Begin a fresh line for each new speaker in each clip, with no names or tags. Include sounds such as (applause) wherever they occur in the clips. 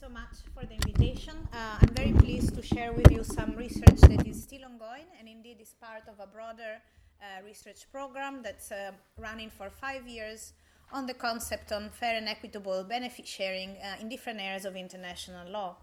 so much for the invitation. Uh, I'm very pleased to share with you some research that is still ongoing and indeed is part of a broader uh, research program that's uh, running for five years on the concept on fair and equitable benefit sharing uh, in different areas of international law.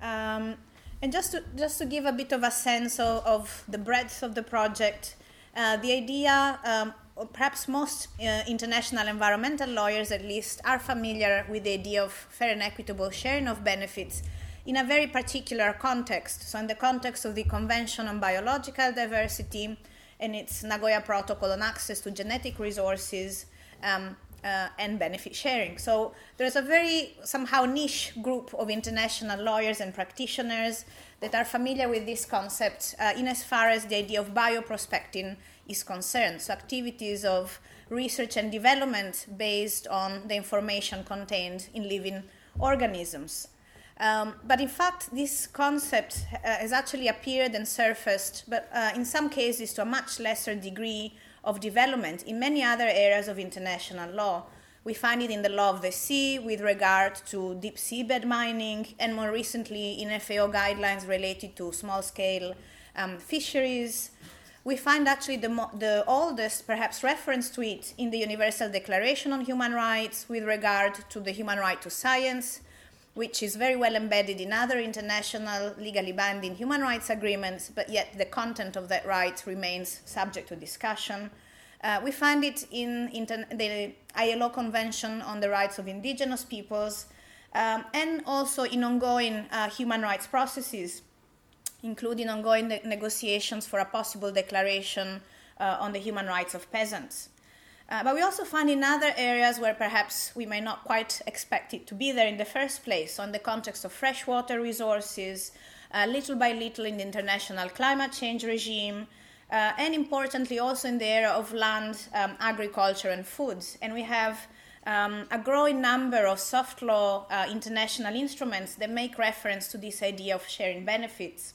Um, and just to, just to give a bit of a sense of, of the breadth of the project, uh, the idea um, perhaps most uh, international environmental lawyers, at least, are familiar with the idea of fair and equitable sharing of benefits in a very particular context. So, in the context of the Convention on Biological Diversity and its Nagoya Protocol on access to genetic resources um, uh, and benefit sharing. So, there's a very somehow niche group of international lawyers and practitioners that are familiar with this concept uh, in as far as the idea of bioprospecting is concerned. So, activities of research and development based on the information contained in living organisms. Um, but in fact, this concept uh, has actually appeared and surfaced, but uh, in some cases to a much lesser degree of development in many other areas of international law. We find it in the law of the sea with regard to deep seabed mining, and more recently in FAO guidelines related to small scale um, fisheries, we find actually the, the oldest, perhaps, reference to it in the Universal Declaration on Human Rights with regard to the human right to science, which is very well embedded in other international legally binding human rights agreements, but yet the content of that right remains subject to discussion. Uh, we find it in the ILO Convention on the Rights of Indigenous Peoples um, and also in ongoing uh, human rights processes including ongoing ne- negotiations for a possible declaration uh, on the human rights of peasants. Uh, but we also find in other areas where perhaps we may not quite expect it to be there in the first place, on the context of freshwater resources, uh, little by little in the international climate change regime, uh, and importantly also in the area of land, um, agriculture, and foods. And we have um, a growing number of soft law uh, international instruments that make reference to this idea of sharing benefits.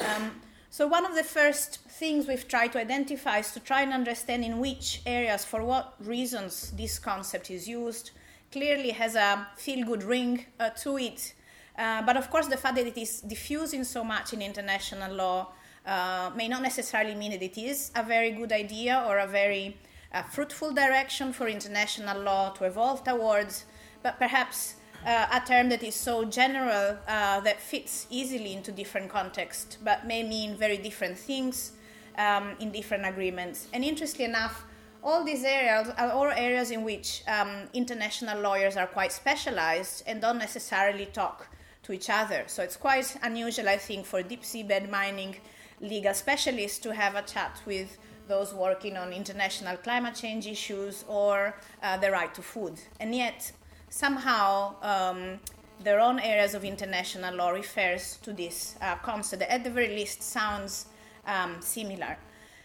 Um, so one of the first things we've tried to identify is to try and understand in which areas, for what reasons this concept is used. Clearly has a feel-good ring uh, to it, uh, but of course the fact that it is diffusing so much in international law uh, may not necessarily mean that it is a very good idea or a very uh, fruitful direction for international law to evolve towards, but perhaps uh, a term that is so general uh, that fits easily into different contexts, but may mean very different things um, in different agreements. And interestingly enough, all these areas are all areas in which um, international lawyers are quite specialized and don't necessarily talk to each other. So it's quite unusual, I think, for deep seabed mining legal specialists to have a chat with those working on international climate change issues or uh, the right to food. And yet, somehow um, their own areas of international law refers to this uh, concept that at the very least sounds um, similar.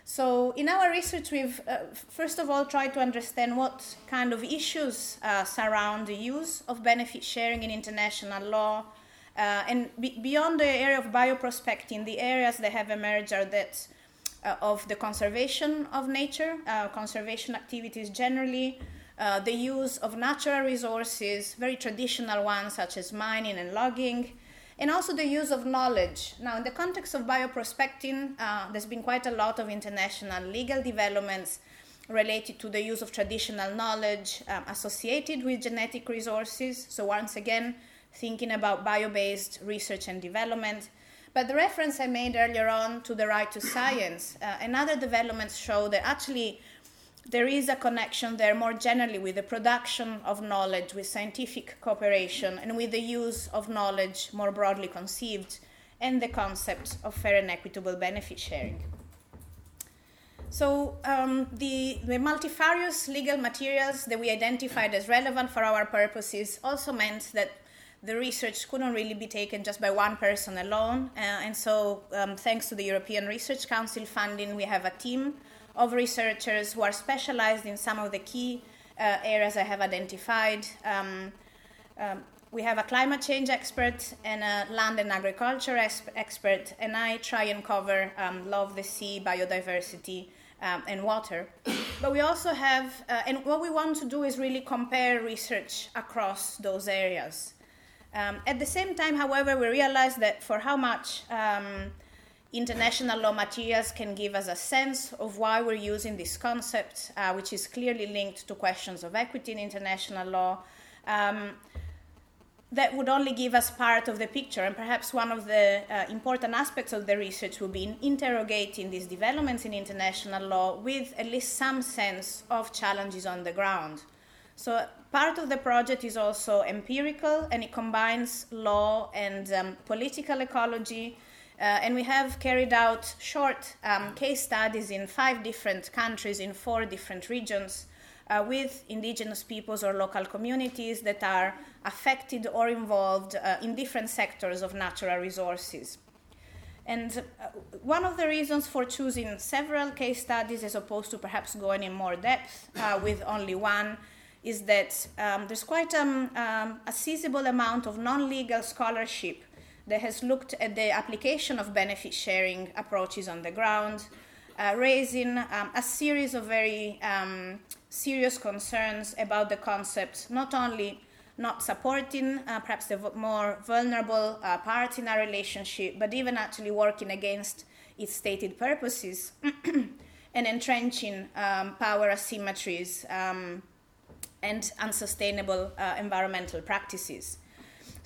So in our research, we've uh, first of all tried to understand what kind of issues uh, surround the use of benefit sharing in international law. Uh, and be- beyond the area of bioprospecting, the areas that have emerged are that uh, of the conservation of nature, uh, conservation activities generally, uh, the use of natural resources, very traditional ones such as mining and logging, and also the use of knowledge. Now, in the context of bioprospecting, uh, there's been quite a lot of international legal developments related to the use of traditional knowledge um, associated with genetic resources. So, once again, thinking about bio based research and development. But the reference I made earlier on to the right to science uh, and other developments show that actually there is a connection there more generally with the production of knowledge, with scientific cooperation, and with the use of knowledge more broadly conceived, and the concept of fair and equitable benefit sharing. So, um, the, the multifarious legal materials that we identified as relevant for our purposes also meant that the research couldn't really be taken just by one person alone. Uh, and so, um, thanks to the European Research Council funding, we have a team of researchers who are specialized in some of the key uh, areas I have identified. Um, um, we have a climate change expert and a land and agriculture expert, and I try and cover um, of the sea, biodiversity, um, and water. But we also have, uh, and what we want to do is really compare research across those areas. Um, at the same time, however, we realize that for how much um, international law materials can give us a sense of why we're using this concept, uh, which is clearly linked to questions of equity in international law. Um, that would only give us part of the picture, and perhaps one of the uh, important aspects of the research will be in interrogating these developments in international law with at least some sense of challenges on the ground. So, part of the project is also empirical and it combines law and um, political ecology. Uh, and we have carried out short um, case studies in five different countries in four different regions uh, with indigenous peoples or local communities that are affected or involved uh, in different sectors of natural resources. And uh, one of the reasons for choosing several case studies as opposed to perhaps going in more depth uh, with only one is that um, there's quite um, um, a sizable amount of non legal scholarship that has looked at the application of benefit sharing approaches on the ground, uh, raising um, a series of very um, serious concerns about the concept, not only not supporting uh, perhaps the more vulnerable uh, parts in our relationship, but even actually working against its stated purposes (clears throat) and entrenching um, power asymmetries um, and unsustainable uh, environmental practices.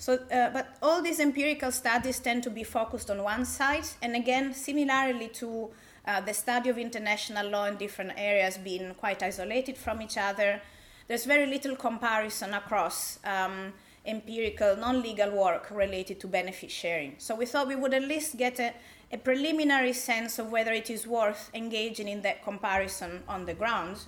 So, uh, but all these empirical studies tend to be focused on one side, and again, similarly to uh, the study of international law in different areas being quite isolated from each other, there's very little comparison across um, empirical, non legal work related to benefit sharing. So, we thought we would at least get a, a preliminary sense of whether it is worth engaging in that comparison on the ground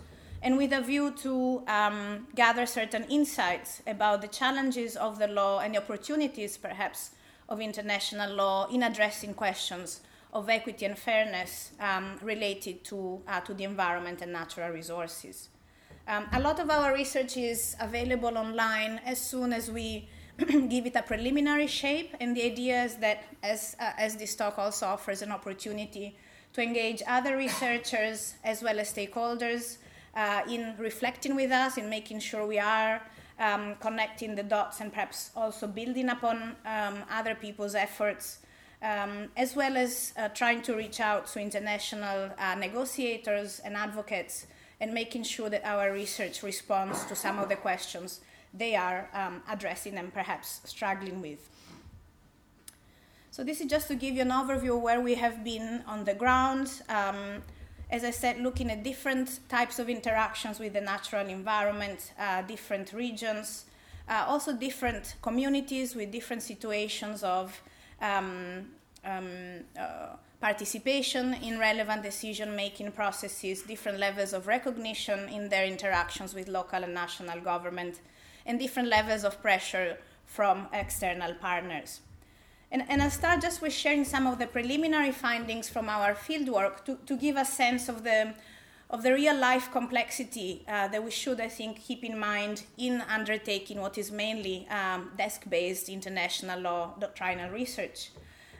and with a view to um, gather certain insights about the challenges of the law and the opportunities, perhaps, of international law in addressing questions of equity and fairness um, related to, uh, to the environment and natural resources. Um, a lot of our research is available online as soon as we (clears throat) give it a preliminary shape, and the idea is that as, uh, as this talk also offers an opportunity to engage other researchers as well as stakeholders uh, in reflecting with us, in making sure we are um, connecting the dots and perhaps also building upon um, other people's efforts, um, as well as uh, trying to reach out to international uh, negotiators and advocates and making sure that our research responds to some of the questions they are um, addressing and perhaps struggling with. So, this is just to give you an overview where we have been on the ground. As I said, looking at different types of interactions with the natural environment, uh, different regions, uh, also different communities with different situations of um, um, uh, participation in relevant decision making processes, different levels of recognition in their interactions with local and national government, and different levels of pressure from external partners. And, and I'll start just with sharing some of the preliminary findings from our fieldwork to, to give a sense of the, of the real life complexity uh, that we should, I think, keep in mind in undertaking what is mainly um, desk based international law doctrinal research.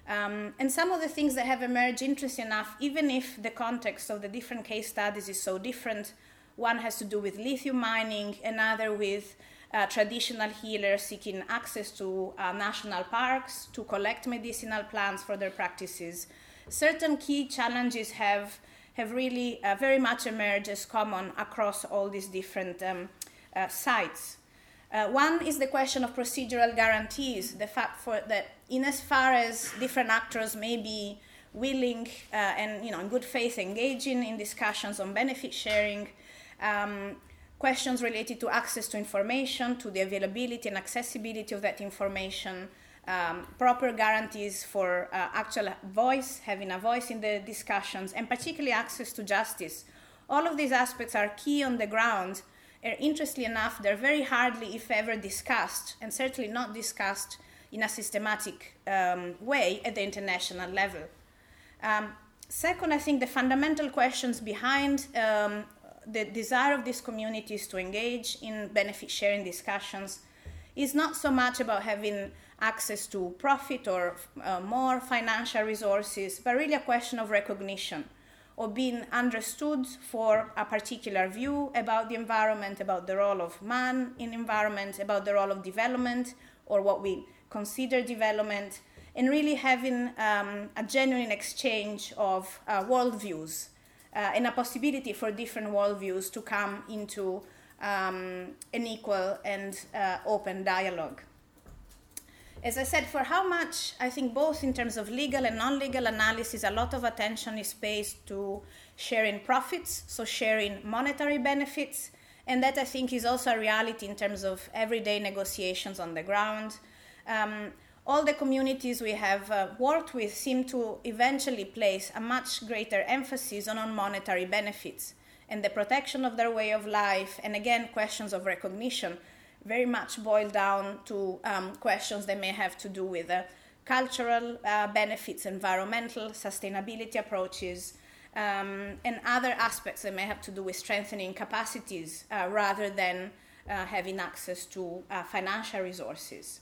Um, and some of the things that have emerged, interesting enough, even if the context of the different case studies is so different, one has to do with lithium mining, another with uh, traditional healers seeking access to uh, national parks to collect medicinal plants for their practices. Certain key challenges have, have really uh, very much emerged as common across all these different um, uh, sites. Uh, one is the question of procedural guarantees, the fact for, that in as far as different actors may be willing uh, and you know, in good faith engaging in discussions on benefit sharing, um, questions related to access to information, to the availability and accessibility of that information, um, proper guarantees for uh, actual voice, having a voice in the discussions, and particularly access to justice. All of these aspects are key on the ground. And interestingly enough, they're very hardly, if ever, discussed, and certainly not discussed in a systematic um, way at the international level. Um, second, I think the fundamental questions behind um, the desire of these communities to engage in benefit sharing discussions is not so much about having access to profit or uh, more financial resources, but really a question of recognition or being understood for a particular view about the environment, about the role of man in environment, about the role of development or what we consider development, and really having um, a genuine exchange of uh, worldviews and a possibility for different worldviews to come into um, an equal and uh, open dialogue. As I said, for how much, I think both in terms of legal and non legal analysis, a lot of attention is paid to sharing profits, so sharing monetary benefits. And that I think is also a reality in terms of everyday negotiations on the ground. Um, all the communities we have uh, worked with seem to eventually place a much greater emphasis on, on monetary benefits and the protection of their way of life, and again, questions of recognition very much boil down to um, questions that may have to do with uh, cultural uh, benefits, environmental, sustainability approaches, um, and other aspects that may have to do with strengthening capacities uh, rather than uh, having access to uh, financial resources.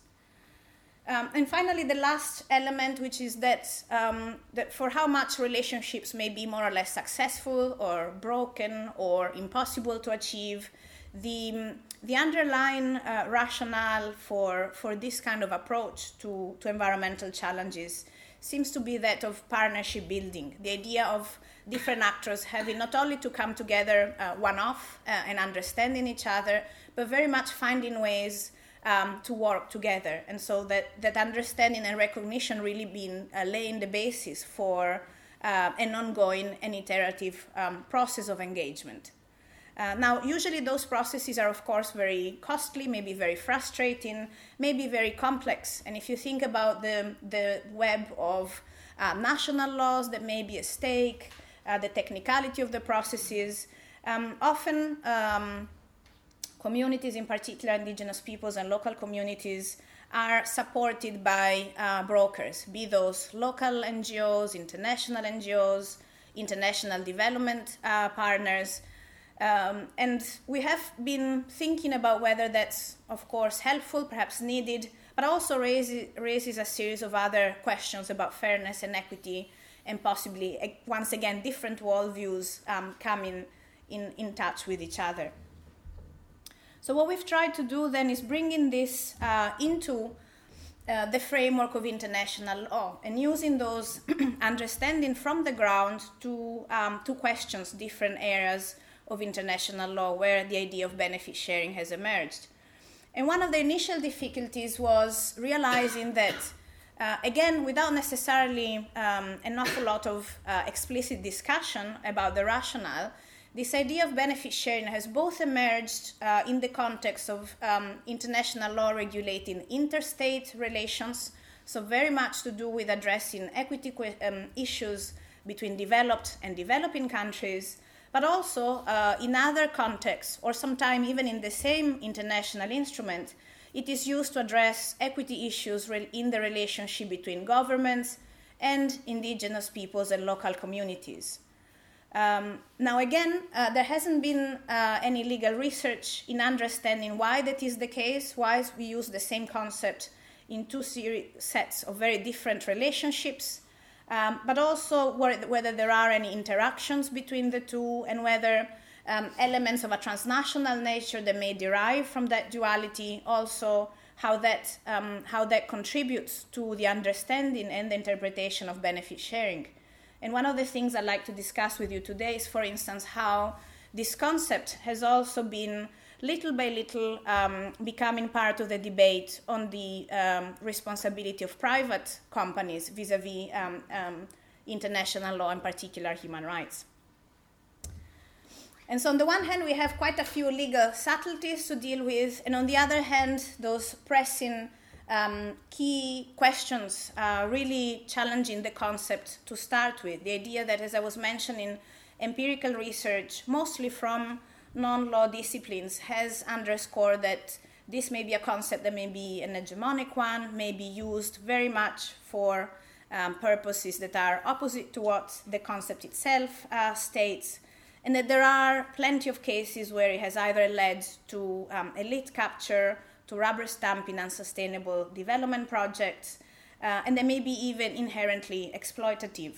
Um, and finally, the last element, which is that, um, that for how much relationships may be more or less successful or broken or impossible to achieve, the, the underlying uh, rationale for, for this kind of approach to, to environmental challenges seems to be that of partnership building, the idea of different actors having not only to come together uh, one off uh, and understanding each other, but very much finding ways um, to work together. And so that, that understanding and recognition really been uh, laying the basis for uh, an ongoing and iterative um, process of engagement. Uh, now, usually those processes are, of course, very costly, maybe very frustrating, maybe very complex. And if you think about the, the web of uh, national laws that may be at stake, uh, the technicality of the processes, um, often um, communities, in particular indigenous peoples and local communities, are supported by uh, brokers, be those local NGOs, international NGOs, international development uh, partners. Um, and we have been thinking about whether that's, of course, helpful, perhaps needed, but also raises, raises a series of other questions about fairness and equity, and possibly, eh, once again, different worldviews um, coming in, in touch with each other. So what we've tried to do then is bringing this uh, into uh, the framework of international law and using those (clears throat) understanding from the ground to, um, to questions different areas of international law where the idea of benefit sharing has emerged. And one of the initial difficulties was realizing that, uh, again, without necessarily um, an awful lot of uh, explicit discussion about the rationale, this idea of benefit sharing has both emerged uh, in the context of um, international law regulating interstate relations, so very much to do with addressing equity um, issues between developed and developing countries, but also uh, in other contexts, or sometimes even in the same international instrument, it is used to address equity issues in the relationship between governments and indigenous peoples and local communities. Um, now, again, uh, there hasn't been uh, any legal research in understanding why that is the case, why we use the same concept in two sets of very different relationships, um, but also whether there are any interactions between the two and whether um, elements of a transnational nature that may derive from that duality also how that, um, how that contributes to the understanding and the interpretation of benefit sharing. And one of the things I'd like to discuss with you today is, for instance, how this concept has also been little by little um, becoming part of the debate on the um, responsibility of private companies vis a vis international law, in particular human rights. And so, on the one hand, we have quite a few legal subtleties to deal with, and on the other hand, those pressing um, key questions uh, really challenging the concept to start with. The idea that, as I was mentioning, empirical research, mostly from non law disciplines, has underscored that this may be a concept that may be an hegemonic one, may be used very much for um, purposes that are opposite to what the concept itself uh, states, and that there are plenty of cases where it has either led to um, elite capture to rubber stamping unsustainable development projects, uh, and they may be even inherently exploitative.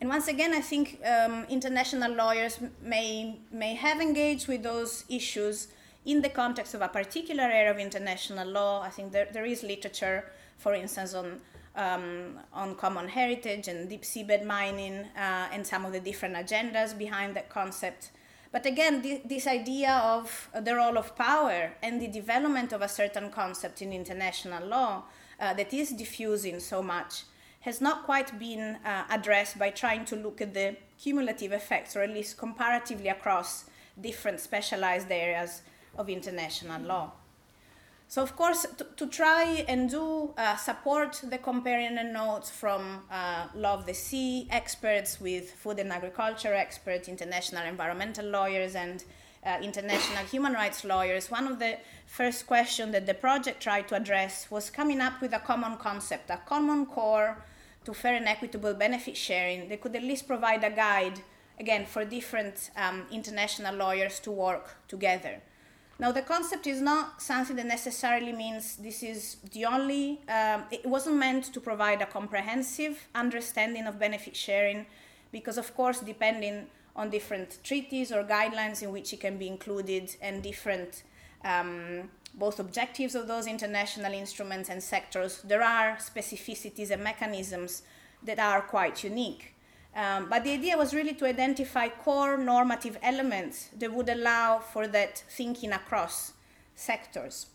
And once again, I think um, international lawyers may, may have engaged with those issues in the context of a particular area of international law. I think there, there is literature, for instance, on, um, on common heritage and deep seabed mining uh, and some of the different agendas behind that concept. But again, th- this idea of the role of power and the development of a certain concept in international law uh, that is diffusing so much has not quite been uh, addressed by trying to look at the cumulative effects, or at least comparatively across different specialized areas of international law. So, of course, to, to try and do uh, support the companion notes from uh, Law of the Sea experts with food and agriculture experts, international environmental lawyers, and uh, international human rights lawyers, one of the first questions that the project tried to address was coming up with a common concept, a common core to fair and equitable benefit sharing. They could at least provide a guide, again, for different um, international lawyers to work together. Now, the concept is not something that necessarily means this is the only, um, it wasn't meant to provide a comprehensive understanding of benefit sharing because, of course, depending on different treaties or guidelines in which it can be included and different um, both objectives of those international instruments and sectors, there are specificities and mechanisms that are quite unique. Um, but the idea was really to identify core normative elements that would allow for that thinking across sectors.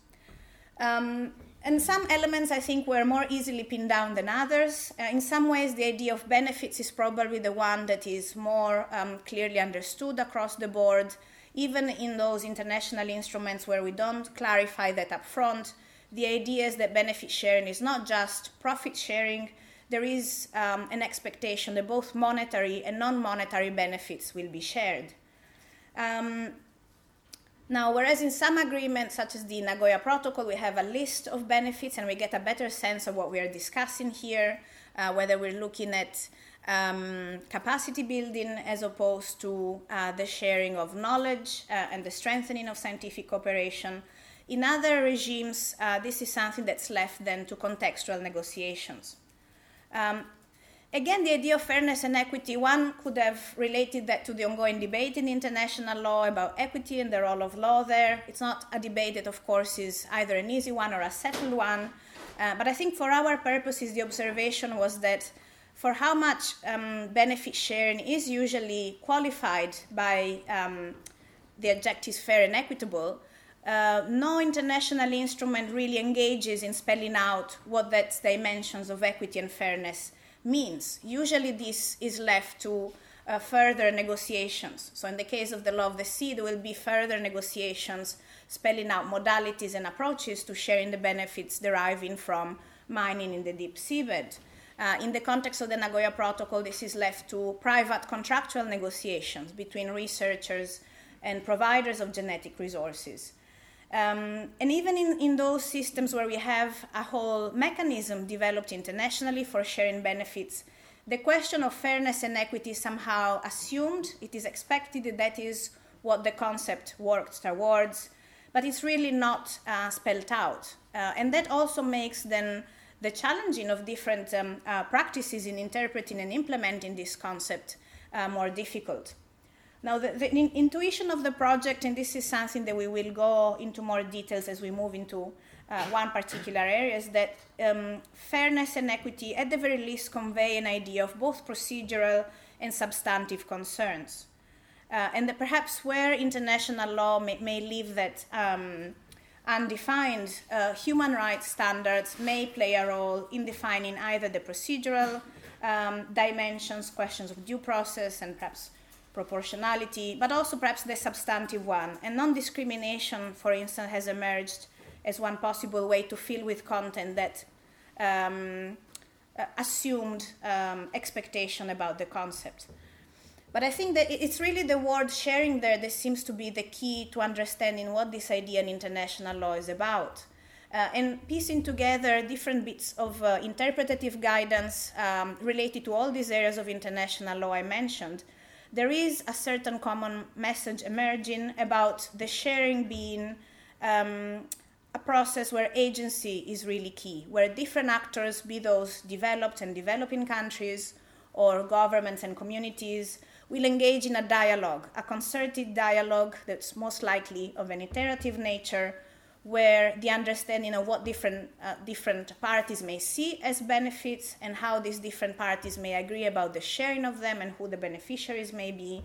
Um, and some elements I think were more easily pinned down than others. Uh, in some ways, the idea of benefits is probably the one that is more um, clearly understood across the board, even in those international instruments where we don't clarify that up front. The idea is that benefit sharing is not just profit sharing, there is um, an expectation that both monetary and non monetary benefits will be shared. Um, now, whereas in some agreements, such as the Nagoya Protocol, we have a list of benefits and we get a better sense of what we are discussing here, uh, whether we're looking at um, capacity building as opposed to uh, the sharing of knowledge uh, and the strengthening of scientific cooperation. In other regimes, uh, this is something that's left then to contextual negotiations. Um, again, the idea of fairness and equity, one could have related that to the ongoing debate in international law about equity and the role of law there. It's not a debate that, of course, is either an easy one or a settled one. Uh, but I think for our purposes, the observation was that for how much um, benefit sharing is usually qualified by um, the adjectives fair and equitable, uh, no international instrument really engages in spelling out what that dimensions of equity and fairness means. Usually, this is left to uh, further negotiations. So, in the case of the law of the sea, there will be further negotiations spelling out modalities and approaches to sharing the benefits deriving from mining in the deep seabed. Uh, in the context of the Nagoya Protocol, this is left to private contractual negotiations between researchers and providers of genetic resources. Um, and even in, in those systems where we have a whole mechanism developed internationally for sharing benefits, the question of fairness and equity is somehow assumed. It is expected that is what the concept works towards, but it's really not uh, spelled out. Uh, and that also makes then the challenging of different um, uh, practices in interpreting and implementing this concept uh, more difficult. Now, the, the in intuition of the project, and this is something that we will go into more details as we move into uh, one particular area, is that um, fairness and equity, at the very least, convey an idea of both procedural and substantive concerns. Uh, and that perhaps where international law may, may leave that um, undefined, uh, human rights standards may play a role in defining either the procedural um, dimensions, questions of due process, and perhaps proportionality, but also perhaps the substantive one. And non discrimination, for instance, has emerged as one possible way to fill with content that um, uh, assumed um, expectation about the concept. But I think that it's really the word sharing there that seems to be the key to understanding what this idea in international law is about. Uh, and piecing together different bits of uh, interpretative guidance um, related to all these areas of international law I mentioned there is a certain common message emerging about the sharing being um, a process where agency is really key, where different actors, be those developed and developing countries, or governments and communities will engage in a dialogue, a concerted dialogue that's most likely of an iterative nature, where the understanding of what different, uh, different parties may see as benefits and how these different parties may agree about the sharing of them and who the beneficiaries may be,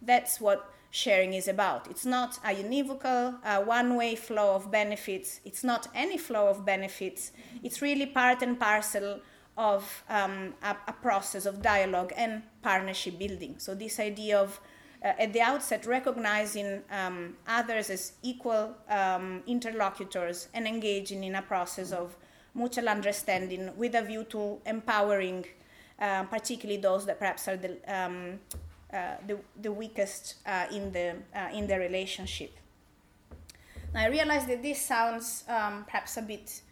that's what sharing is about. It's not a univocal, uh, one way flow of benefits, it's not any flow of benefits, it's really part and parcel of um, a, a, process of dialogue and partnership building. So, this idea of at the outset recognizing um, others as equal um, interlocutors and engaging in a process of mutual understanding with a view to empowering, uh, particularly those that perhaps are the, um, uh, the, the, weakest uh, in, the, uh, in the relationship. Now, I realize that this sounds um, perhaps a bit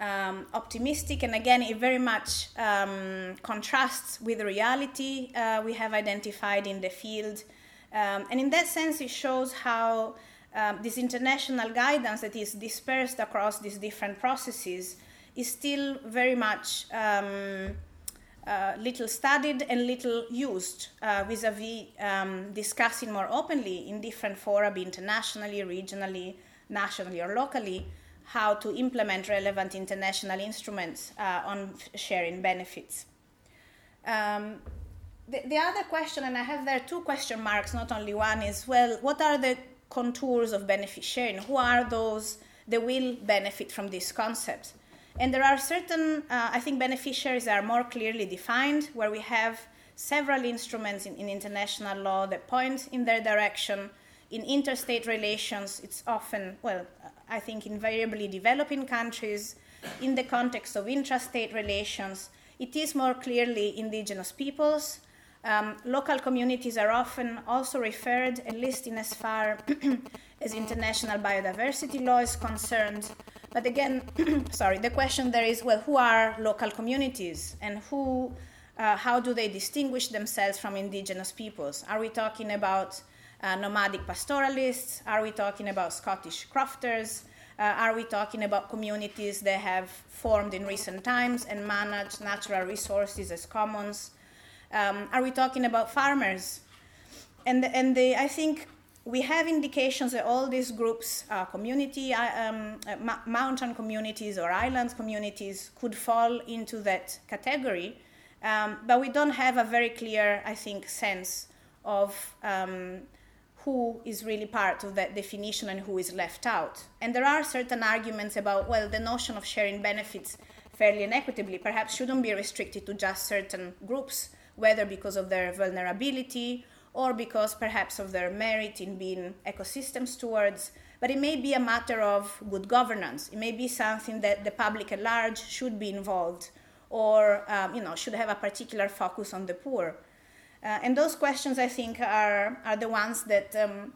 um, optimistic, and again, it very much um, contrasts with the reality uh, we have identified in the field. Um, and in that sense, it shows how um, this international guidance that is dispersed across these different processes is still very much um, uh, little studied and little used vis a vis discussing more openly in different fora, internationally, regionally, nationally, or locally how to implement relevant international instruments uh, on sharing benefits. Um, the, the other question, and I have there two question marks, not only one, is well, what are the contours of benefit sharing? Who are those that will benefit from this concept? And there are certain, uh, I think, beneficiaries are more clearly defined, where we have several instruments in, in international law that point in their direction. In interstate relations, it's often, well, I think, invariably developing countries in the context of intrastate relations. It is more clearly indigenous peoples. Um, local communities are often also referred, at least in as far (clears throat) as international biodiversity law is concerned. But again, (clears throat) sorry, the question there is well, who are local communities and who, uh, how do they distinguish themselves from indigenous peoples? Are we talking about uh, nomadic pastoralists? Are we talking about Scottish crofters? Uh, are we talking about communities that have formed in recent times and manage natural resources as commons? Um, are we talking about farmers? And, and the, I think we have indications that all these groups, uh, community, uh, um, uh, mountain communities or island communities, could fall into that category. Um, but we don't have a very clear, I think, sense of um, who is really part of that definition and who is left out. And there are certain arguments about, well, the notion of sharing benefits fairly and equitably perhaps shouldn't be restricted to just certain groups, whether because of their vulnerability or because perhaps of their merit in being ecosystem stewards. But it may be a matter of good governance. It may be something that the public at large should be involved or um, you know, should have a particular focus on the poor. Uh, and those questions, I think, are, are the ones that, um,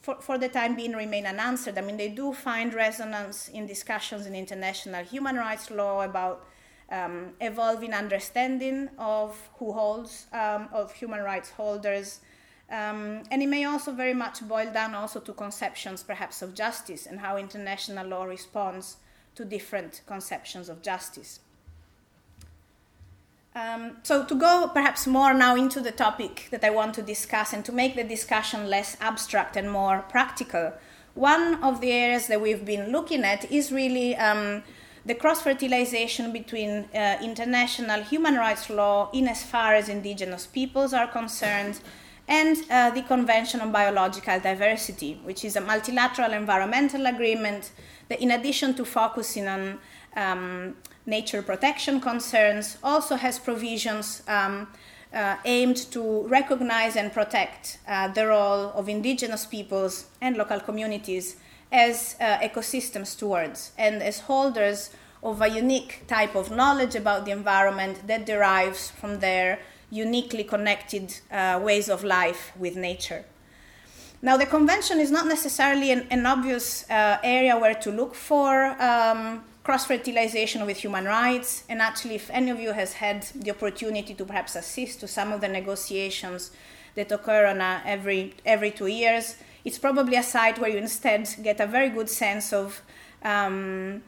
for, for the time being, remain unanswered. I mean, they do find resonance in discussions in international human rights law about um, evolving understanding of who holds, um, of human rights holders. Um, and it may also very much boil down also to conceptions, perhaps, of justice and how international law responds to different conceptions of justice. Um, so to go perhaps more now into the topic that I want to discuss and to make the discussion less abstract and more practical, one of the areas that we've been looking at is really um, the cross-fertilization between uh, international human rights law in as far as indigenous peoples are concerned and uh, the Convention on Biological Diversity, which is a multilateral environmental agreement that in addition to focusing on um, nature protection concerns, also has provisions um, uh, aimed to recognize and protect uh, the role of indigenous peoples and local communities as uh, ecosystem stewards and as holders of a unique type of knowledge about the environment that derives from their uniquely connected uh, ways of life with nature. Now, the convention is not necessarily an, an obvious uh, area where to look for um, cross-fertilization with human rights. And actually, if any of you has had the opportunity to perhaps assist to some of the negotiations that occur on a, every, every two years, it's probably a site where you instead get a very good sense of um,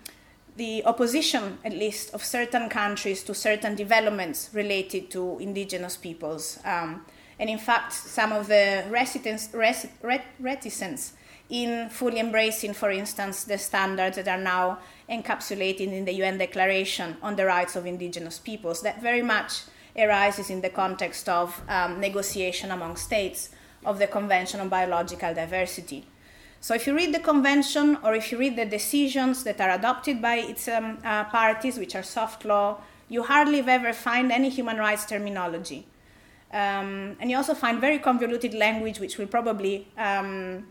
the opposition, at least, of certain countries to certain developments related to indigenous peoples. Um, and in fact, some of the reticence, reticence in fully embracing, for instance, the standards that are now encapsulated in the UN Declaration on the Rights of Indigenous Peoples, that very much arises in the context of um, negotiation among states of the Convention on Biological Diversity. So if you read the convention or if you read the decisions that are adopted by its um, uh, parties, which are soft law, you hardly ever find any human rights terminology. Um, and you also find very convoluted language, which will probably um,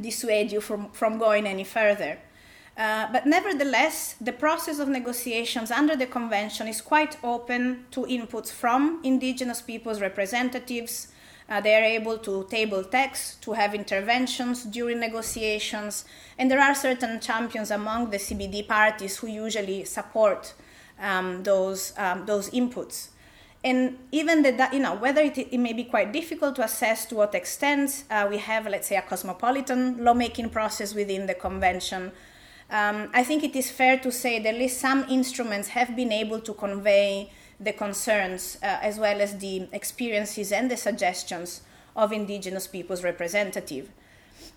dissuade you from, from going any further. Uh, but nevertheless, the process of negotiations under the convention is quite open to inputs from indigenous peoples' representatives, uh, they are able to table texts, to have interventions during negotiations, and there are certain champions among the CBD parties who usually support um, those, um, those inputs. And even you know, whether it, it, may be quite difficult to assess to what extent uh, we have, let's say, a cosmopolitan lawmaking process within the convention, um, I think it is fair to say that at least some instruments have been able to convey the concerns uh, as well as the experiences and the suggestions of indigenous peoples representative.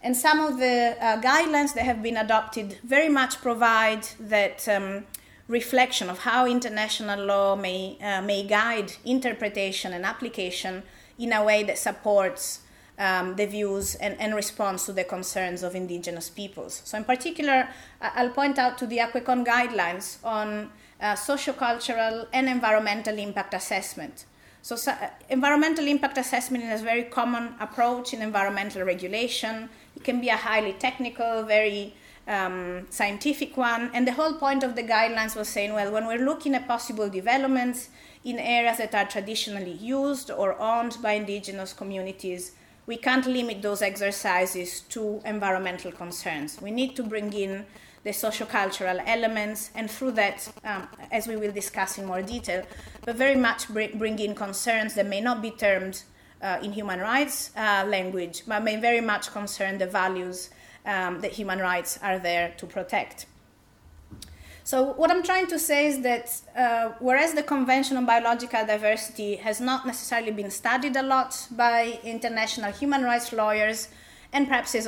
And some of the uh, guidelines that have been adopted very much provide that um, reflection of how international law may, uh, may guide interpretation and application in a way that supports um, the views and, and response to the concerns of indigenous peoples. So, in particular, I'll point out to the Akwé: Kon guidelines on uh, sociocultural and environmental impact assessment. So, uh, environmental impact assessment is a very common approach in environmental regulation. It can be a highly technical, very um, scientific one. And the whole point of the guidelines was saying, well, when we're looking at possible developments in areas that are traditionally used or owned by indigenous communities, we can't limit those exercises to environmental concerns. We need to bring in the sociocultural elements, and through that, um, as we will discuss in more detail, but very much bring in concerns that may not be termed uh, in human rights uh, language, but may very much concern the values um, that human rights are there to protect. So, what I'm trying to say is that uh, whereas the Convention on Biological Diversity has not necessarily been studied a lot by international human rights lawyers, and perhaps has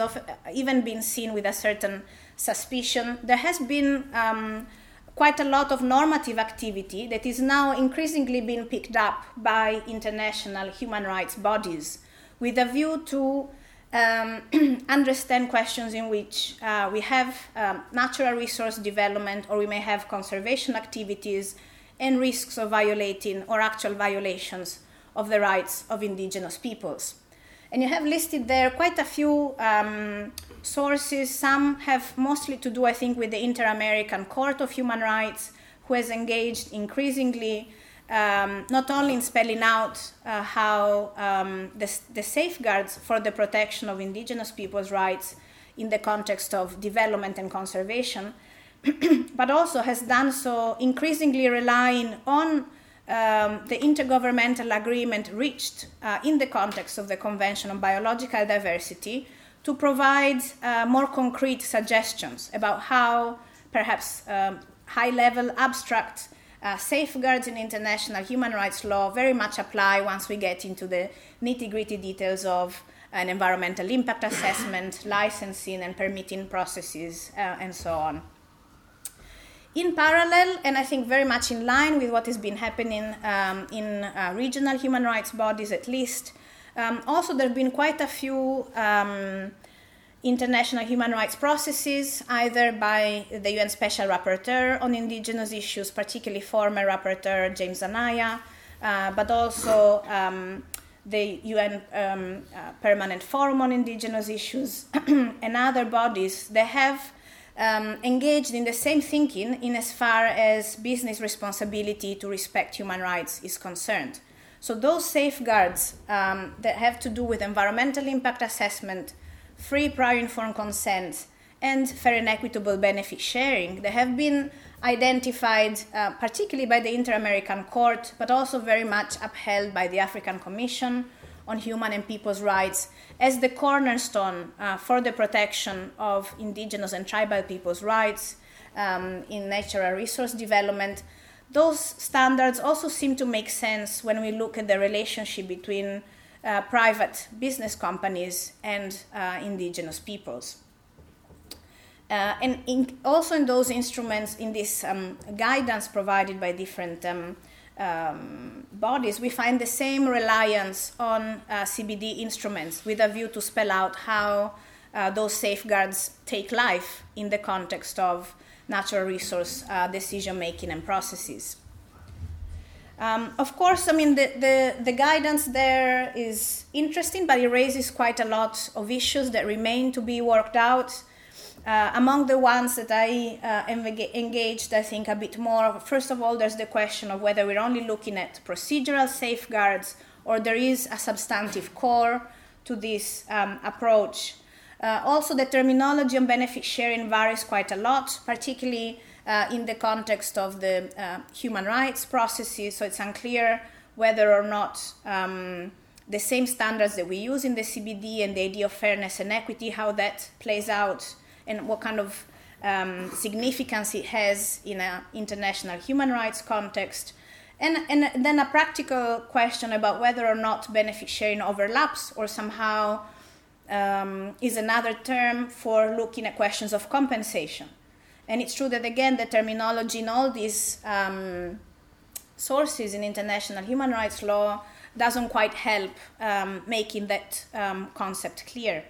even been seen with a certain suspicion. There has been um, quite a lot of normative activity that is now increasingly being picked up by international human rights bodies with a view to um, (clears throat) understand questions in which uh, we have um, natural resource development or we may have conservation activities and risks of violating or actual violations of the rights of indigenous peoples. And you have listed there quite a few um, sources. Some have mostly to do, I think, with the Inter American Court of Human Rights, who has engaged increasingly um, not only in spelling out uh, how um, the, the, safeguards for the protection of indigenous people's rights in the context of development and conservation, (clears throat) but also has done so increasingly relying on um, the intergovernmental agreement reached uh, in the context of the Convention on Biological Diversity to provide uh, more concrete suggestions about how perhaps um, high level abstract uh, safeguards in international human rights law very much apply once we get into the nitty gritty details of an environmental impact assessment, licensing and permitting processes, uh, and so on. In parallel, and I think very much in line with what has been happening um, in uh, regional human rights bodies at least, um, also there have been quite a few um, international human rights processes, either by the UN Special Rapporteur on Indigenous Issues, particularly former Rapporteur James Anaya, uh, but also um, the UN um, uh, Permanent Forum on Indigenous Issues (clears throat) and other bodies that have um, engaged in the same thinking in as far as business responsibility to respect human rights is concerned. So those safeguards um, that have to do with environmental impact assessment, free prior informed consent, and fair and equitable benefit sharing, they have been identified uh, particularly by the Inter-American Court, but also very much upheld by the African Commission on Human and People's Rights as the cornerstone uh, for the protection of indigenous and tribal people's rights um, in natural resource development, those standards also seem to make sense when we look at the relationship between uh, private business companies and uh, indigenous peoples. Uh, and in, also in those instruments, in this um, guidance provided by different um, um, bodies, we find the same reliance on uh, CBD instruments with a view to spell out how uh, those safeguards take life in the context of natural resource decision making and processes. Um, of course, I mean, the, the, the, guidance there is interesting, but it raises quite a lot of issues that remain to be worked out. Uh, among the ones that I uh, engaged, I think, a bit more, first of all, there's the question of whether we're only looking at procedural safeguards or there is a substantive core to this um, approach. Uh, also, the terminology on benefit sharing varies quite a lot, particularly uh, in the context of the uh, human rights processes, so it's unclear whether or not um, the same standards that we use in the CBD and the idea of fairness and equity, how that plays out and what kind of um, significance it has in an international human rights context. And, and then a practical question about whether or not benefit sharing overlaps or somehow um, is another term for looking at questions of compensation. And it's true that, again, the terminology in all these um, sources in international human rights law doesn't quite help um, making that um, concept clear.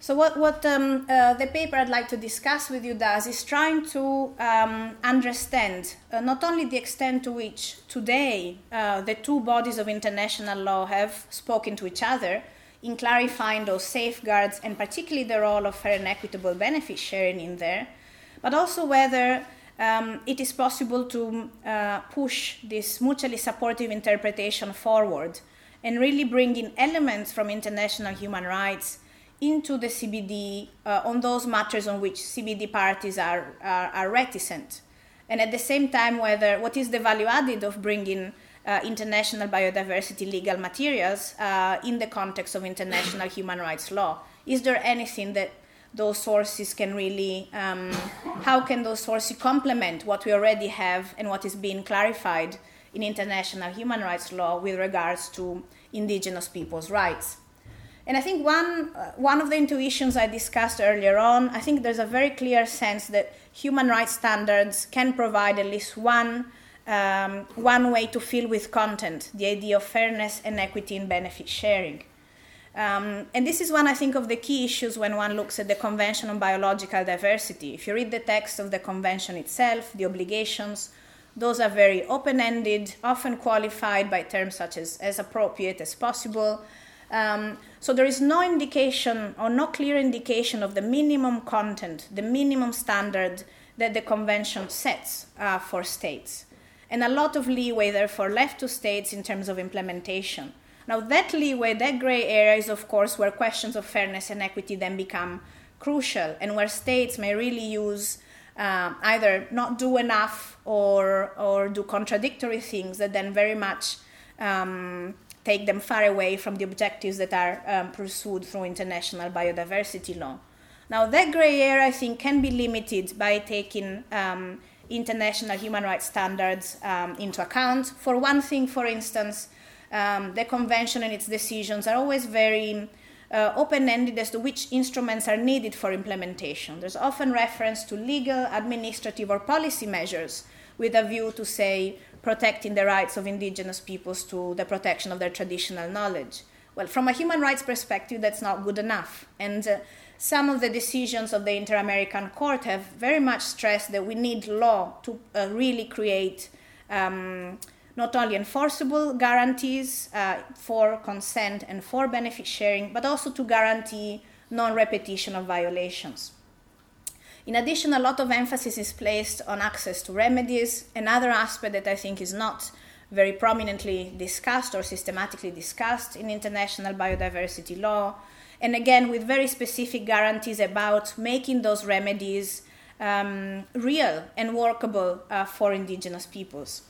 So what, what um, uh, the paper I'd like to discuss with you does is trying to um, understand uh, not only the extent to which today uh, the two bodies of international law have spoken to each other in clarifying those safeguards and particularly the role of fair and equitable benefit sharing in there, but also whether um, it is possible to uh, push this mutually supportive interpretation forward and really bring in elements from international human rights into the CBD uh, on those matters on which CBD parties are, are, are, reticent. And at the same time, whether what is the value added of bringing uh, international biodiversity legal materials uh, in the context of international human rights law? Is there anything that those sources can really, um, how can those sources complement what we already have and what is being clarified in international human rights law with regards to indigenous people's rights? And I think one, uh, one of the intuitions I discussed earlier on, I think there's a very clear sense that human rights standards can provide at least one, um, one way to fill with content the idea of fairness and equity in benefit sharing. Um, and this is one, I think, of the key issues when one looks at the Convention on Biological Diversity. If you read the text of the convention itself, the obligations, those are very open ended, often qualified by terms such as as appropriate as possible. Um, so there is no indication or no clear indication of the minimum content, the minimum standard that the convention sets uh, for states. And a lot of leeway, therefore, left to states in terms of implementation. Now, that leeway, that gray area is, of course, where questions of fairness and equity then become crucial and where states may really use uh, either not do enough or, or do contradictory things that then very much um, take them far away from the objectives that are um, pursued through international biodiversity law. Now, that gray area, I think, can be limited by taking um, international human rights standards um, into account. For one thing, for instance, um, the convention and its decisions are always very uh, open ended as to which instruments are needed for implementation. There's often reference to legal, administrative, or policy measures with a view to, say, protecting the rights of indigenous peoples to the protection of their traditional knowledge. Well, from a human rights perspective, that's not good enough. And uh, some of the decisions of the Inter American Court have very much stressed that we need law to uh, really create um, not only enforceable guarantees uh, for consent and for benefit sharing, but also to guarantee non repetition of violations. In addition, a lot of emphasis is placed on access to remedies. Another aspect that I think is not very prominently discussed or systematically discussed in international biodiversity law. And again, with very specific guarantees about making those remedies um, real and workable uh, for indigenous peoples.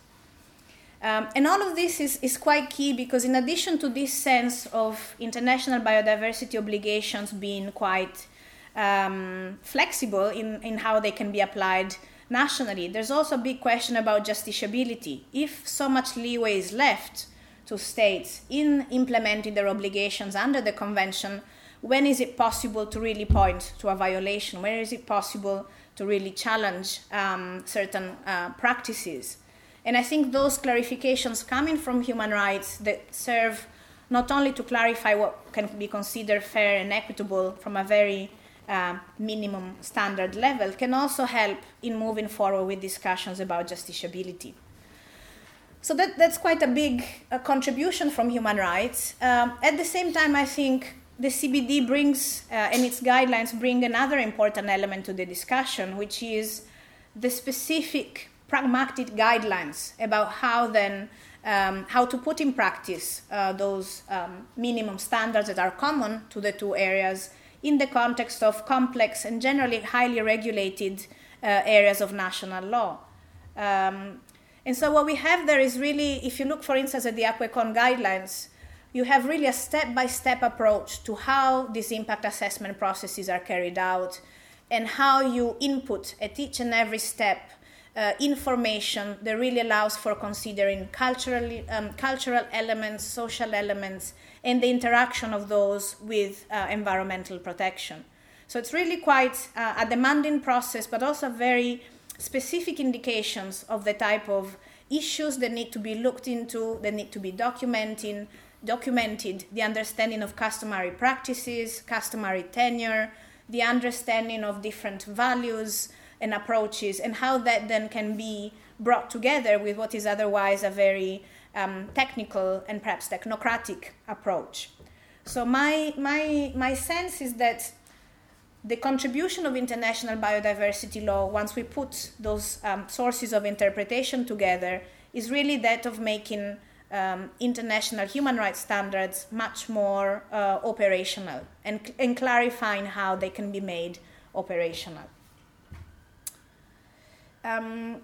Um, and all of this is, is quite key because, in addition to this sense of international biodiversity obligations being quite um, flexible in, in how they can be applied nationally. There's also a big question about justiciability. If so much leeway is left to states in implementing their obligations under the convention, when is it possible to really point to a violation? Where is it possible to really challenge um, certain uh, practices? And I think those clarifications coming from human rights that serve not only to clarify what can be considered fair and equitable from a very minimum standard level can also help in moving forward with discussions about justiciability. So that, that's quite a big uh, contribution from human rights. Um, at the same time, I think the CBD brings, uh, and its guidelines bring another important element to the discussion, which is the specific pragmatic guidelines about how then um, how to put in practice uh, those um, minimum standards that are common to the two areas in the context of complex and generally highly regulated uh, areas of national law. Um, and so what we have there is really, if you look, for instance, at the Akwé: Kon guidelines, you have really a step-by-step approach to how these impact assessment processes are carried out and how you input at each and every step uh, information that really allows for considering cultural, um, cultural elements, social elements, and the interaction of those with uh, environmental protection. So it's really quite uh, a demanding process, but also very specific indications of the type of issues that need to be looked into, that need to be documenting, documented, the understanding of customary practices, customary tenure, the understanding of different values and approaches, and how that then can be brought together with what is otherwise a very um, technical and perhaps technocratic approach. So my, my, my sense is that the contribution of international biodiversity law, once we put those um, sources of interpretation together, is really that of making um, international human rights standards much more uh, operational and, and clarifying how they can be made operational. Um,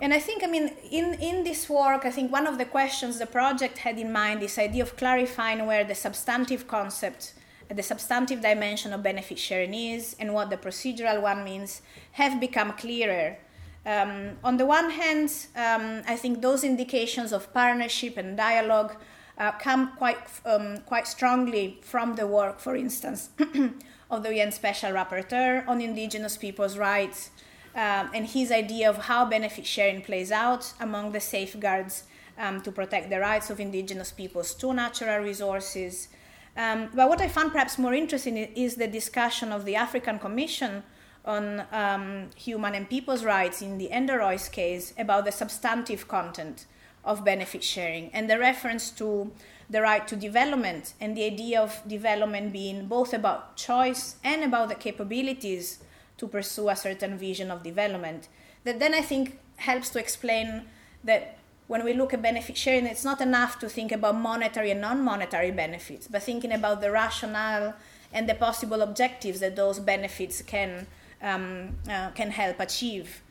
and I think, I mean, in, in this work, I think one of the questions the project had in mind, this idea of clarifying where the substantive concept, the substantive dimension of benefit sharing is and what the procedural one means, have become clearer. Um, on the one hand, um, I think those indications of partnership and dialogue uh, come quite, um, quite strongly from the work, for instance, (clears throat) of the UN Special Rapporteur on Indigenous Peoples' Rights um, and his idea of how benefit sharing plays out among the safeguards um, to protect the rights of indigenous peoples to natural resources. Um, but what I found perhaps more interesting is the discussion of the African Commission on um, human and people's rights in the Endorois case about the substantive content of benefit sharing and the reference to the right to development and the idea of development being both about choice and about the capabilities to pursue a certain vision of development. That then I think helps to explain that when we look at benefit sharing, it's not enough to think about monetary and non monetary benefits, but thinking about the rationale and the possible objectives that those benefits can, um, uh, can help achieve.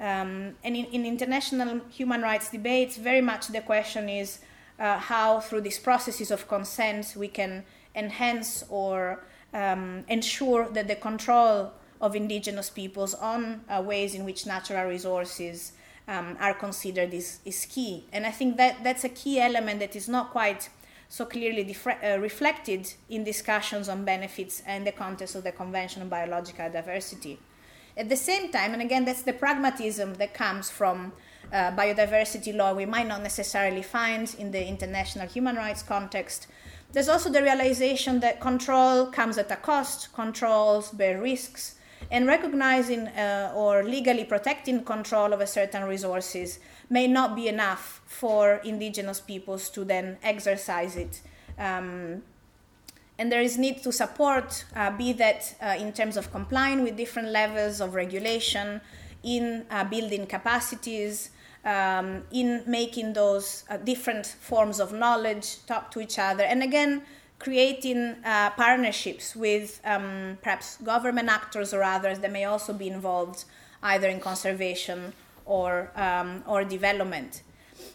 Um, and in, in, international human rights debates, very much the question is uh, how, through these processes of consent, we can enhance or um, ensure that the control of indigenous peoples on uh, ways in which natural resources um, are considered is, is key. And I think that that's a key element that is not quite so clearly uh, reflected in discussions on benefits and the context of the Convention on Biological Diversity. At the same time, and again, that's the pragmatism that comes from uh, biodiversity law we might not necessarily find in the international human rights context. There's also the realization that control comes at a cost, controls bear risks, and recognizing uh, or legally protecting control of certain resources may not be enough for indigenous peoples to then exercise it. Um, and there is need to support, uh, be that uh, in terms of complying with different levels of regulation, in uh, building capacities, um, in making those uh, different forms of knowledge talk to each other. And again, creating uh, partnerships with um, perhaps government actors or others that may also be involved either in conservation or, um, or development.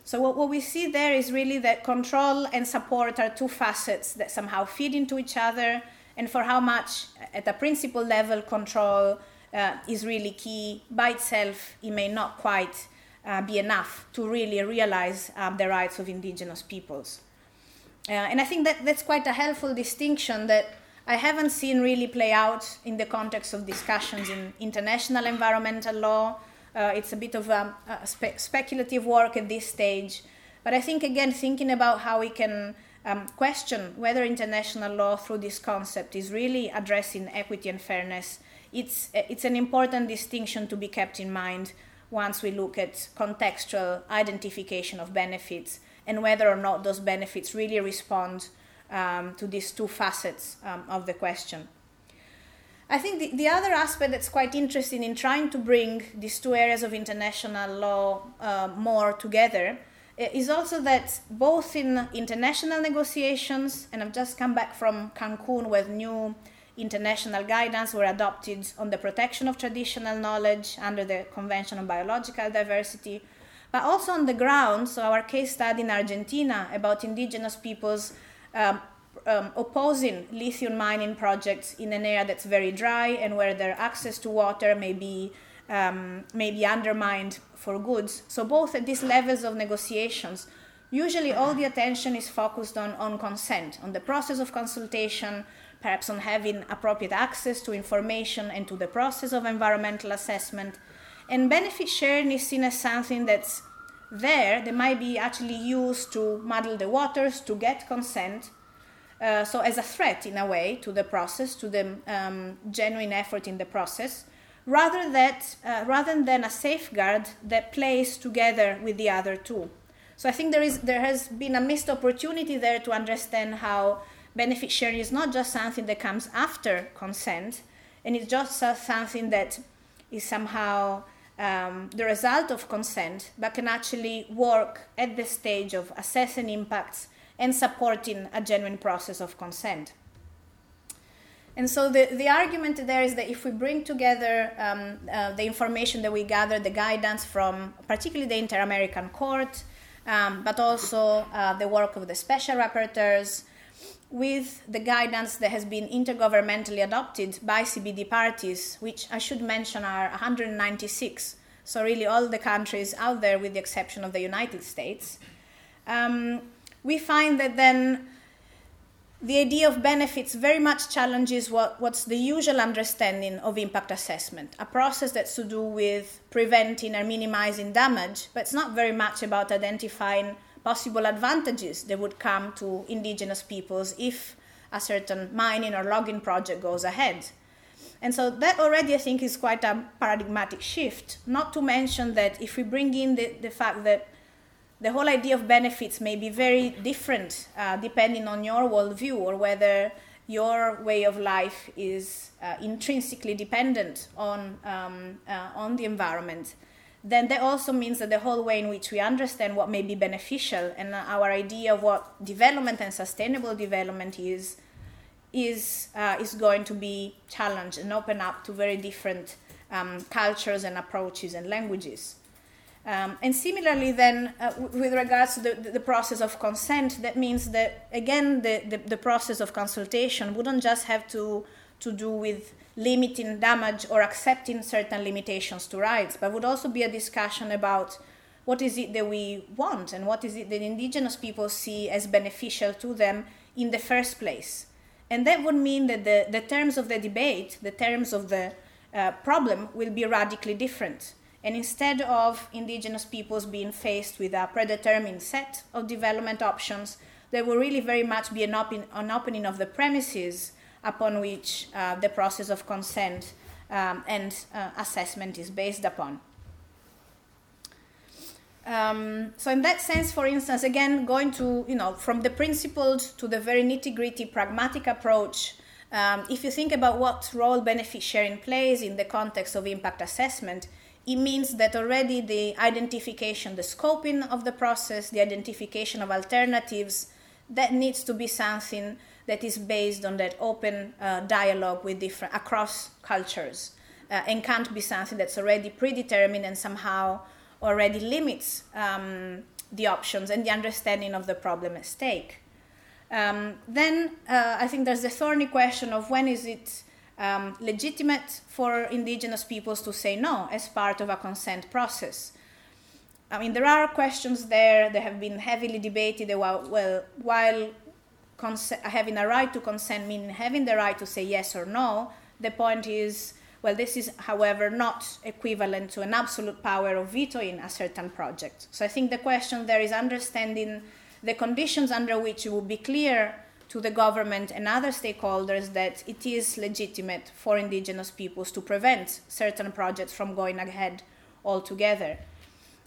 So what, what we see there is really that control and support are two facets that somehow feed into each other and for how much, at a principle level, control uh, is really key. By itself, it may not quite uh, be enough to really realize um, the rights of indigenous peoples. Uh, and I think that that's quite a helpful distinction that I haven't seen really play out in the context of discussions in international environmental law. Uh, it's a bit of a, a spe- speculative work at this stage. But I think, again, thinking about how we can um, question whether international law through this concept is really addressing equity and fairness, it's, it's an important distinction to be kept in mind once we look at contextual identification of benefits and whether or not those benefits really respond um, to these two facets um, of the question. I think the, the other aspect that's quite interesting in trying to bring these two areas of international law uh, more together is also that both in international negotiations, and I've just come back from Cancun where new international guidance were adopted on the protection of traditional knowledge under the Convention on Biological Diversity, but also on the ground. So, our case study in Argentina about indigenous peoples um, um, opposing lithium mining projects in an area that's very dry and where their access to water may be, um, may be undermined for goods. So, both at these levels of negotiations, usually all the attention is focused on, on consent, on the process of consultation, perhaps on having appropriate access to information and to the process of environmental assessment. And benefit sharing is seen as something that's there, they might be actually used to muddle the waters, to get consent. Uh, so, as a threat in a way to the process, to the um, genuine effort in the process, rather, that, uh, rather than a safeguard that plays together with the other two. So, I think there, is, there has been a missed opportunity there to understand how benefit sharing is not just something that comes after consent, and it's just something that is somehow um, the result of consent, but can actually work at the stage of assessing impacts and supporting a genuine process of consent. And so the, the argument there is that if we bring together um, uh, the information that we gather, the guidance from particularly the Inter American Court, um, but also uh, the work of the special rapporteurs, with the guidance that has been intergovernmentally adopted by CBD parties, which I should mention are 196. So, really, all the countries out there, with the exception of the United States. Um, we find that then the idea of benefits very much challenges what, what's the usual understanding of impact assessment, a process that's to do with preventing or minimizing damage, but it's not very much about identifying possible advantages that would come to indigenous peoples if a certain mining or logging project goes ahead. And so that already, I think, is quite a paradigmatic shift. Not to mention that if we bring in the, the fact that the whole idea of benefits may be very different uh, depending on your worldview or whether your way of life is uh, intrinsically dependent on, um, uh, on the environment then that also means that the whole way in which we understand what may be beneficial and our idea of what development and sustainable development is is uh, is going to be challenged and open up to very different um, cultures and approaches and languages. Um, and similarly, then, uh, with regards to the, the, process of consent, that means that, again, the, the, the process of consultation wouldn't just have to, to do with limiting damage or accepting certain limitations to rights, but would also be a discussion about what is it that we want and what is it that indigenous people see as beneficial to them in the first place. And that would mean that the, the terms of the debate, the terms of the uh, problem, will be radically different. And instead of indigenous peoples being faced with a predetermined set of development options, there will really very much be an, open, an opening of the premises upon which uh, the process of consent um, and uh, assessment is based upon. Um, so in that sense, for instance, again, going to, you know, from the principled to the very nitty gritty pragmatic approach, um, if you think about what role benefit sharing plays in the context of impact assessment, it means that already the identification, the scoping of the process, the identification of alternatives, that needs to be something that is based on that open uh, dialogue with different across cultures uh, and can't be something that's already predetermined and somehow already limits um, the options and the understanding of the problem at stake. Um, then uh, I think there's the thorny question of when is it um, legitimate for indigenous peoples to say no as part of a consent process. I mean, there are questions there that have been heavily debated well, while having a right to consent meaning having the right to say yes or no, the point is, well, this is, however, not equivalent to an absolute power of vetoing a certain project. So I think the question there is understanding the conditions under which it would be clear to the government and other stakeholders that it is legitimate for indigenous peoples to prevent certain projects from going ahead altogether.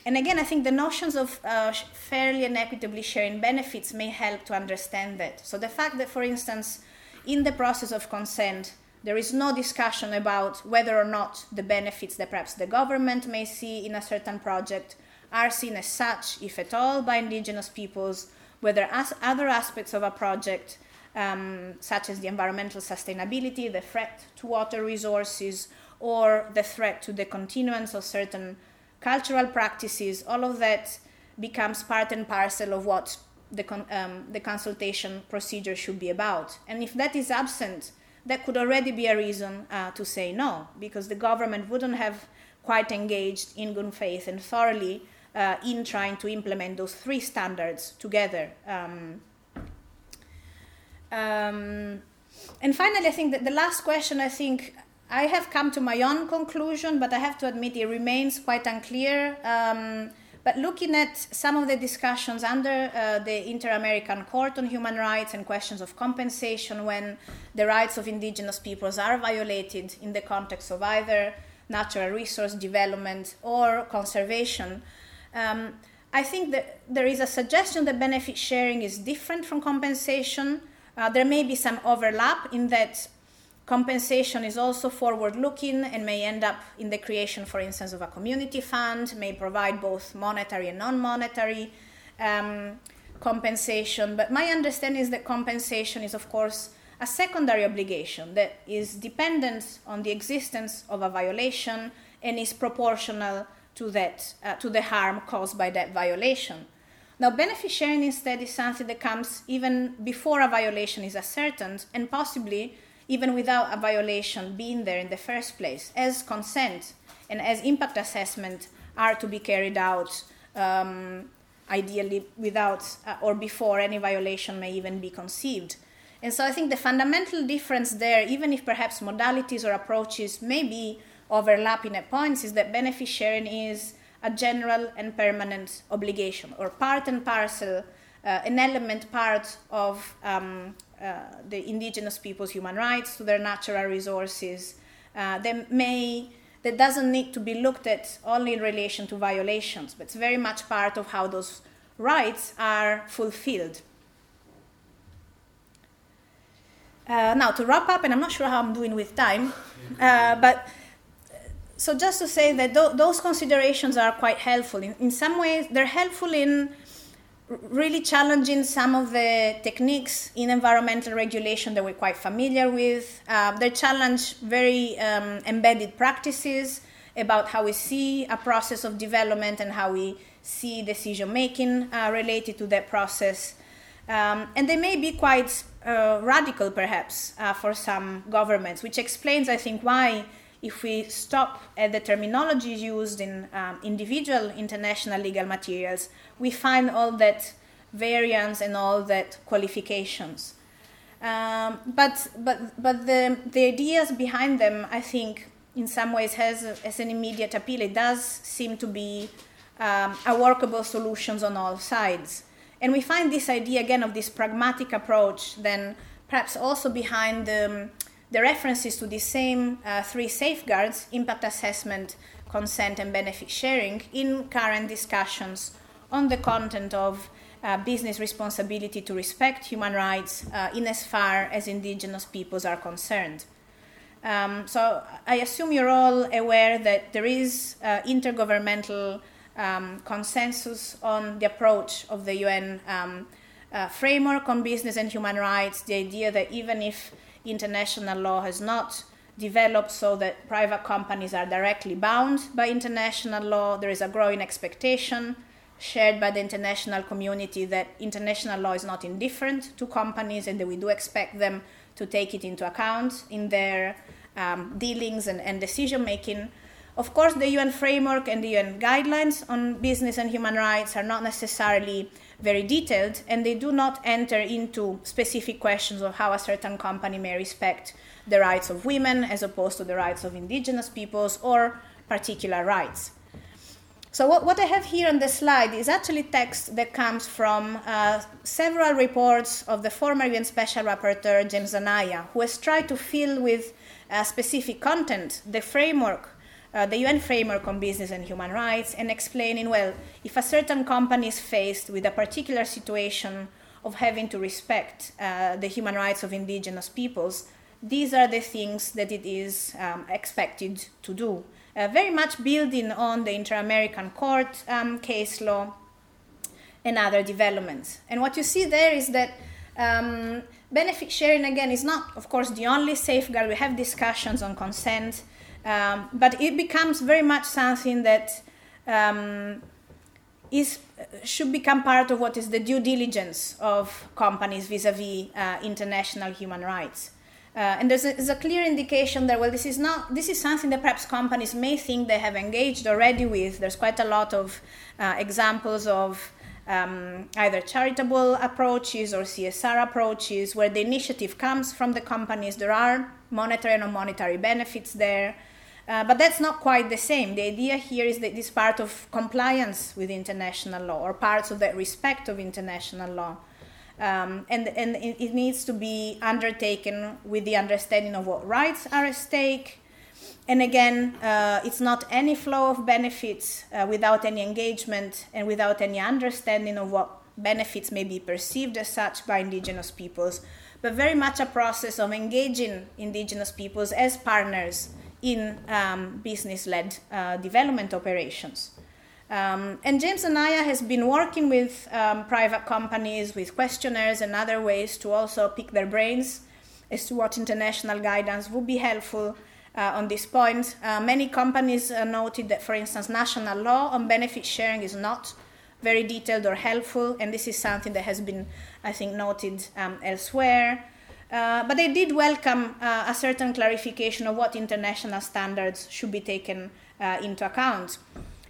And again, I think the notions of uh, fairly and equitably sharing benefits may help to understand that. So the fact that, for instance, in the process of consent, there is no discussion about whether or not the benefits that perhaps the government may see in a certain project are seen as such, if at all, by indigenous peoples, whether as other aspects of a project, um, such as the environmental sustainability, the threat to water resources, or the threat to the continuance of certain cultural practices, all of that becomes part and parcel of what the, con- um, the consultation procedure should be about. And if that is absent, that could already be a reason uh, to say no, because the government wouldn't have quite engaged in good faith and thoroughly uh, in trying to implement those three standards together. Um, um, and finally, I think that the last question, I think I have come to my own conclusion, but I have to admit it remains quite unclear. Um, but looking at some of the discussions under uh, the Inter American Court on Human Rights and questions of compensation when the rights of indigenous peoples are violated in the context of either natural resource development or conservation, um, I think that there is a suggestion that benefit sharing is different from compensation. Uh, there may be some overlap in that compensation is also forward looking and may end up in the creation, for instance, of a community fund, may provide both monetary and non monetary um, compensation. But my understanding is that compensation is, of course, a secondary obligation that is dependent on the existence of a violation and is proportional to that uh, to the harm caused by that violation. Now, benefit sharing instead is something that comes even before a violation is ascertained, and possibly even without a violation being there in the first place, as consent and as impact assessment are to be carried out. Um, ideally without uh, or before any violation may even be conceived. And so I think the fundamental difference there, even if perhaps modalities or approaches may be overlapping at points is that benefit sharing is a general and permanent obligation or part and parcel, uh, an element part of um, the indigenous people's human rights to their natural resources. Uh, that may that doesn't need to be looked at only in relation to violations, but it's very much part of how those rights are fulfilled. Uh, now, to wrap up, and I'm not sure how I'm doing with time, uh, but so just to say that th- those considerations are quite helpful. In, in some ways, they're helpful in really challenging some of the techniques in environmental regulation that we're quite familiar with. Uh, they challenge very um, embedded practices about how we see a process of development and how we see decision making uh, related to that process. Um, and they may be quite uh, radical, perhaps, uh, for some governments, which explains, I think, why if we stop at the terminology used in um, individual international legal materials, we find all that variance and all that qualifications. Um, but but but the the ideas behind them, I think, in some ways has as an immediate appeal. It does seem to be um, a workable solutions on all sides, and we find this idea again of this pragmatic approach. Then perhaps also behind the the references to the same uh, three safeguards impact assessment, consent, and benefit sharing in current discussions on the content of uh, business responsibility to respect human rights uh, in as far as indigenous peoples are concerned. Um, so I assume you're all aware that there is uh, intergovernmental um, consensus on the approach of the UN um, uh, framework on business and human rights, the idea that even if international law has not developed so that private companies are directly bound by international law. There is a growing expectation, shared by the international community that international law is not indifferent to companies and that we do expect them to take it into account in their um, dealings and, and decision making. Of course, the UN framework and the UN guidelines on business and human rights are not necessarily very detailed and they do not enter into specific questions of how a certain company may respect the rights of women as opposed to the rights of indigenous peoples or particular rights. So what, what I have here on the slide is actually text that comes from uh, several reports of the former UN Special Rapporteur James Anaya, who has tried to fill with uh, specific content the framework, uh, the UN framework on business and human rights, and explaining, well, if a certain company is faced with a particular situation of having to respect uh, the human rights of indigenous peoples, these are the things that it is um, expected to do uh, very much building on the Inter-American Court um, case law and other developments. And what you see there is that um, benefit sharing, again, is not, of course, the only safeguard. We have discussions on consent, um, but it becomes very much something that um, is should become part of what is the due diligence of companies vis-a-vis uh, international human rights. Uh, and there's a, there's a, clear indication that well this is not this is something that perhaps companies may think they have engaged already with. There's quite a lot of uh, examples of um, either charitable approaches or csr approaches where the initiative comes from the companies. There are monetary and non-monetary benefits there uh, but that's not quite the same the idea here is that this part of compliance with international law or parts of that respect of international law um, and, and it needs to be undertaken with the understanding of what rights are at stake. And again, uh, it's not any flow of benefits uh, without any engagement and without any understanding of what benefits may be perceived as such by indigenous peoples, but very much a process of engaging indigenous peoples as partners in um, business led uh, development operations. Um, and James Anaya has been working with um, private companies with questionnaires and other ways to also pick their brains as to what international guidance would be helpful uh, on this point. Uh, many companies uh, noted that, for instance, national law on benefit sharing is not very detailed or helpful, and this is something that has been, I think, noted um, elsewhere. Uh, but they did welcome uh, a certain clarification of what international standards should be taken uh, into account.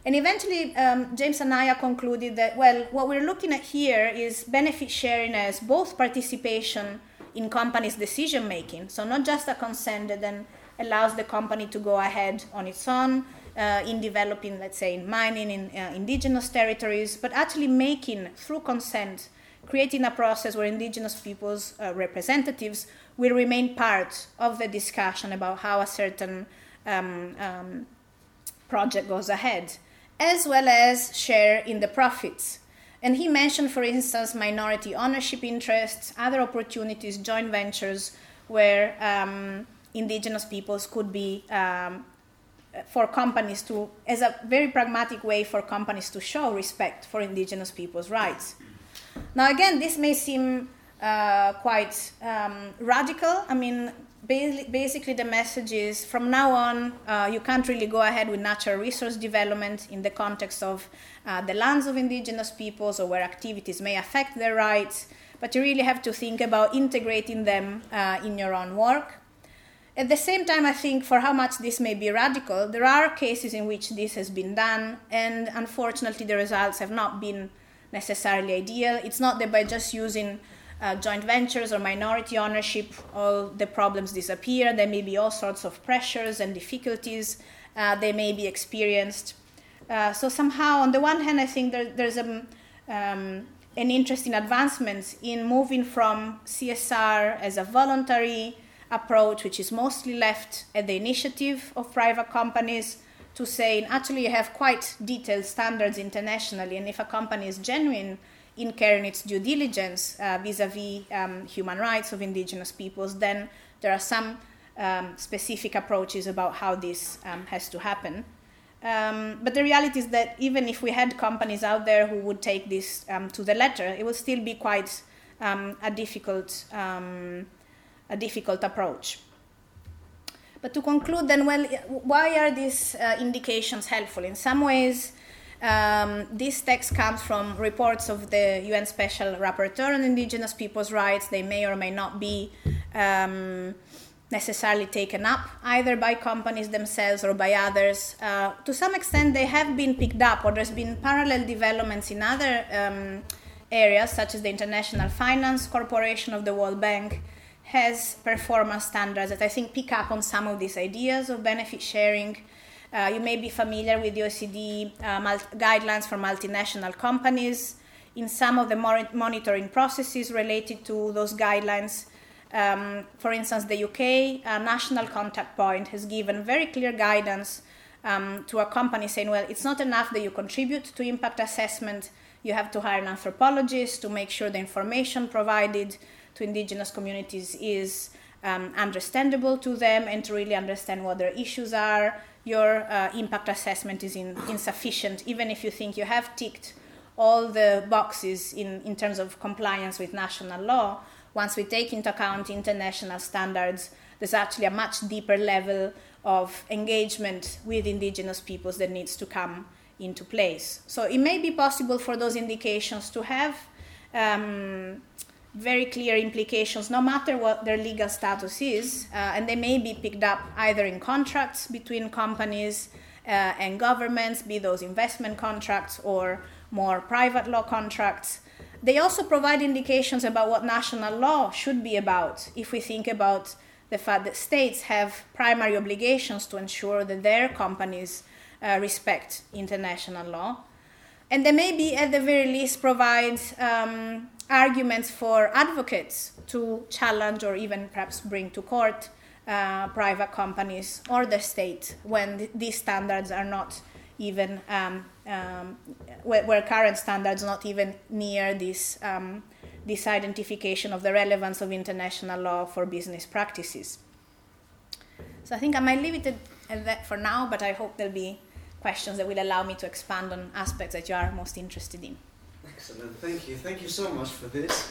And eventually, um, James Anaya concluded that, well, what we're looking at here is benefit sharing as both participation in companies' decision making. So, not just a consent that then allows the company to go ahead on its own uh, in developing, let's say, in mining in uh, indigenous territories, but actually making, through consent, creating a process where indigenous people's uh, representatives will remain part of the discussion about how a certain um, um, project goes ahead as well as share in the profits. And he mentioned, for instance, minority ownership interests, other opportunities, joint ventures, where um, indigenous peoples could be um, for companies to, as a very pragmatic way for companies to show respect for indigenous people's rights. Now, again, this may seem uh, quite um, radical. I mean, basically the message is from now on uh, you can't really go ahead with natural resource development in the context of uh, the lands of indigenous peoples or where activities may affect their rights but you really have to think about integrating them uh, in your own work at the same time i think for how much this may be radical there are cases in which this has been done and unfortunately the results have not been necessarily ideal it's not that by just using uh, joint ventures or minority ownership, all the problems disappear. There may be all sorts of pressures and difficulties uh, they may be experienced. Uh, so somehow, on the one hand, I think there, there's a, um, an interesting advancement in moving from CSR as a voluntary approach, which is mostly left at the initiative of private companies, to saying actually you have quite detailed standards internationally, and if a company is genuine in carrying its due diligence uh, vis-a-vis um, human rights of indigenous peoples, then there are some um, specific approaches about how this um, has to happen. Um, but the reality is that even if we had companies out there who would take this um, to the letter, it would still be quite a difficult a difficult approach. But to conclude, then, well, why are these uh, indications helpful? In some ways, Um, this text comes from reports of the UN Special Rapporteur on Indigenous Peoples' Rights. They may or may not be um, necessarily taken up either by companies themselves or by others. Uh, to some extent, they have been picked up, or there's been parallel developments in other um, areas, such as the International Finance Corporation of the World Bank has performance standards that I think pick up on some of these ideas of benefit sharing uh, you may be familiar with the OECD uh, guidelines for multinational companies. In some of the monitoring processes related to those guidelines, um, for instance, the UK uh, National Contact Point has given very clear guidance um, to a company saying, well, it's not enough that you contribute to impact assessment, you have to hire an anthropologist to make sure the information provided to indigenous communities is um, understandable to them and to really understand what their issues are, your uh, impact assessment is in, insufficient, even if you think you have ticked all the boxes in, in terms of compliance with national law. Once we take into account international standards, there's actually a much deeper level of engagement with indigenous peoples that needs to come into place. So it may be possible for those indications to have um, very clear implications no matter what their legal status is, uh, and they may be picked up either in contracts between companies uh, and governments, be those investment contracts or more private law contracts. They also provide indications about what national law should be about if we think about the fact that states have primary obligations to ensure that their companies uh, respect international law. And they may be, at the very least, provide um, arguments for advocates to challenge or even perhaps bring to court uh, private companies or the state when th- these standards are not even um, um, where, where, current standards not even near this um, this identification of the relevance of international law for business practices. So I think I might leave it at that for now, but I hope there'll be questions that will allow me to expand on aspects that you are most interested in.
Excellent. Thank you. Thank you so much for this.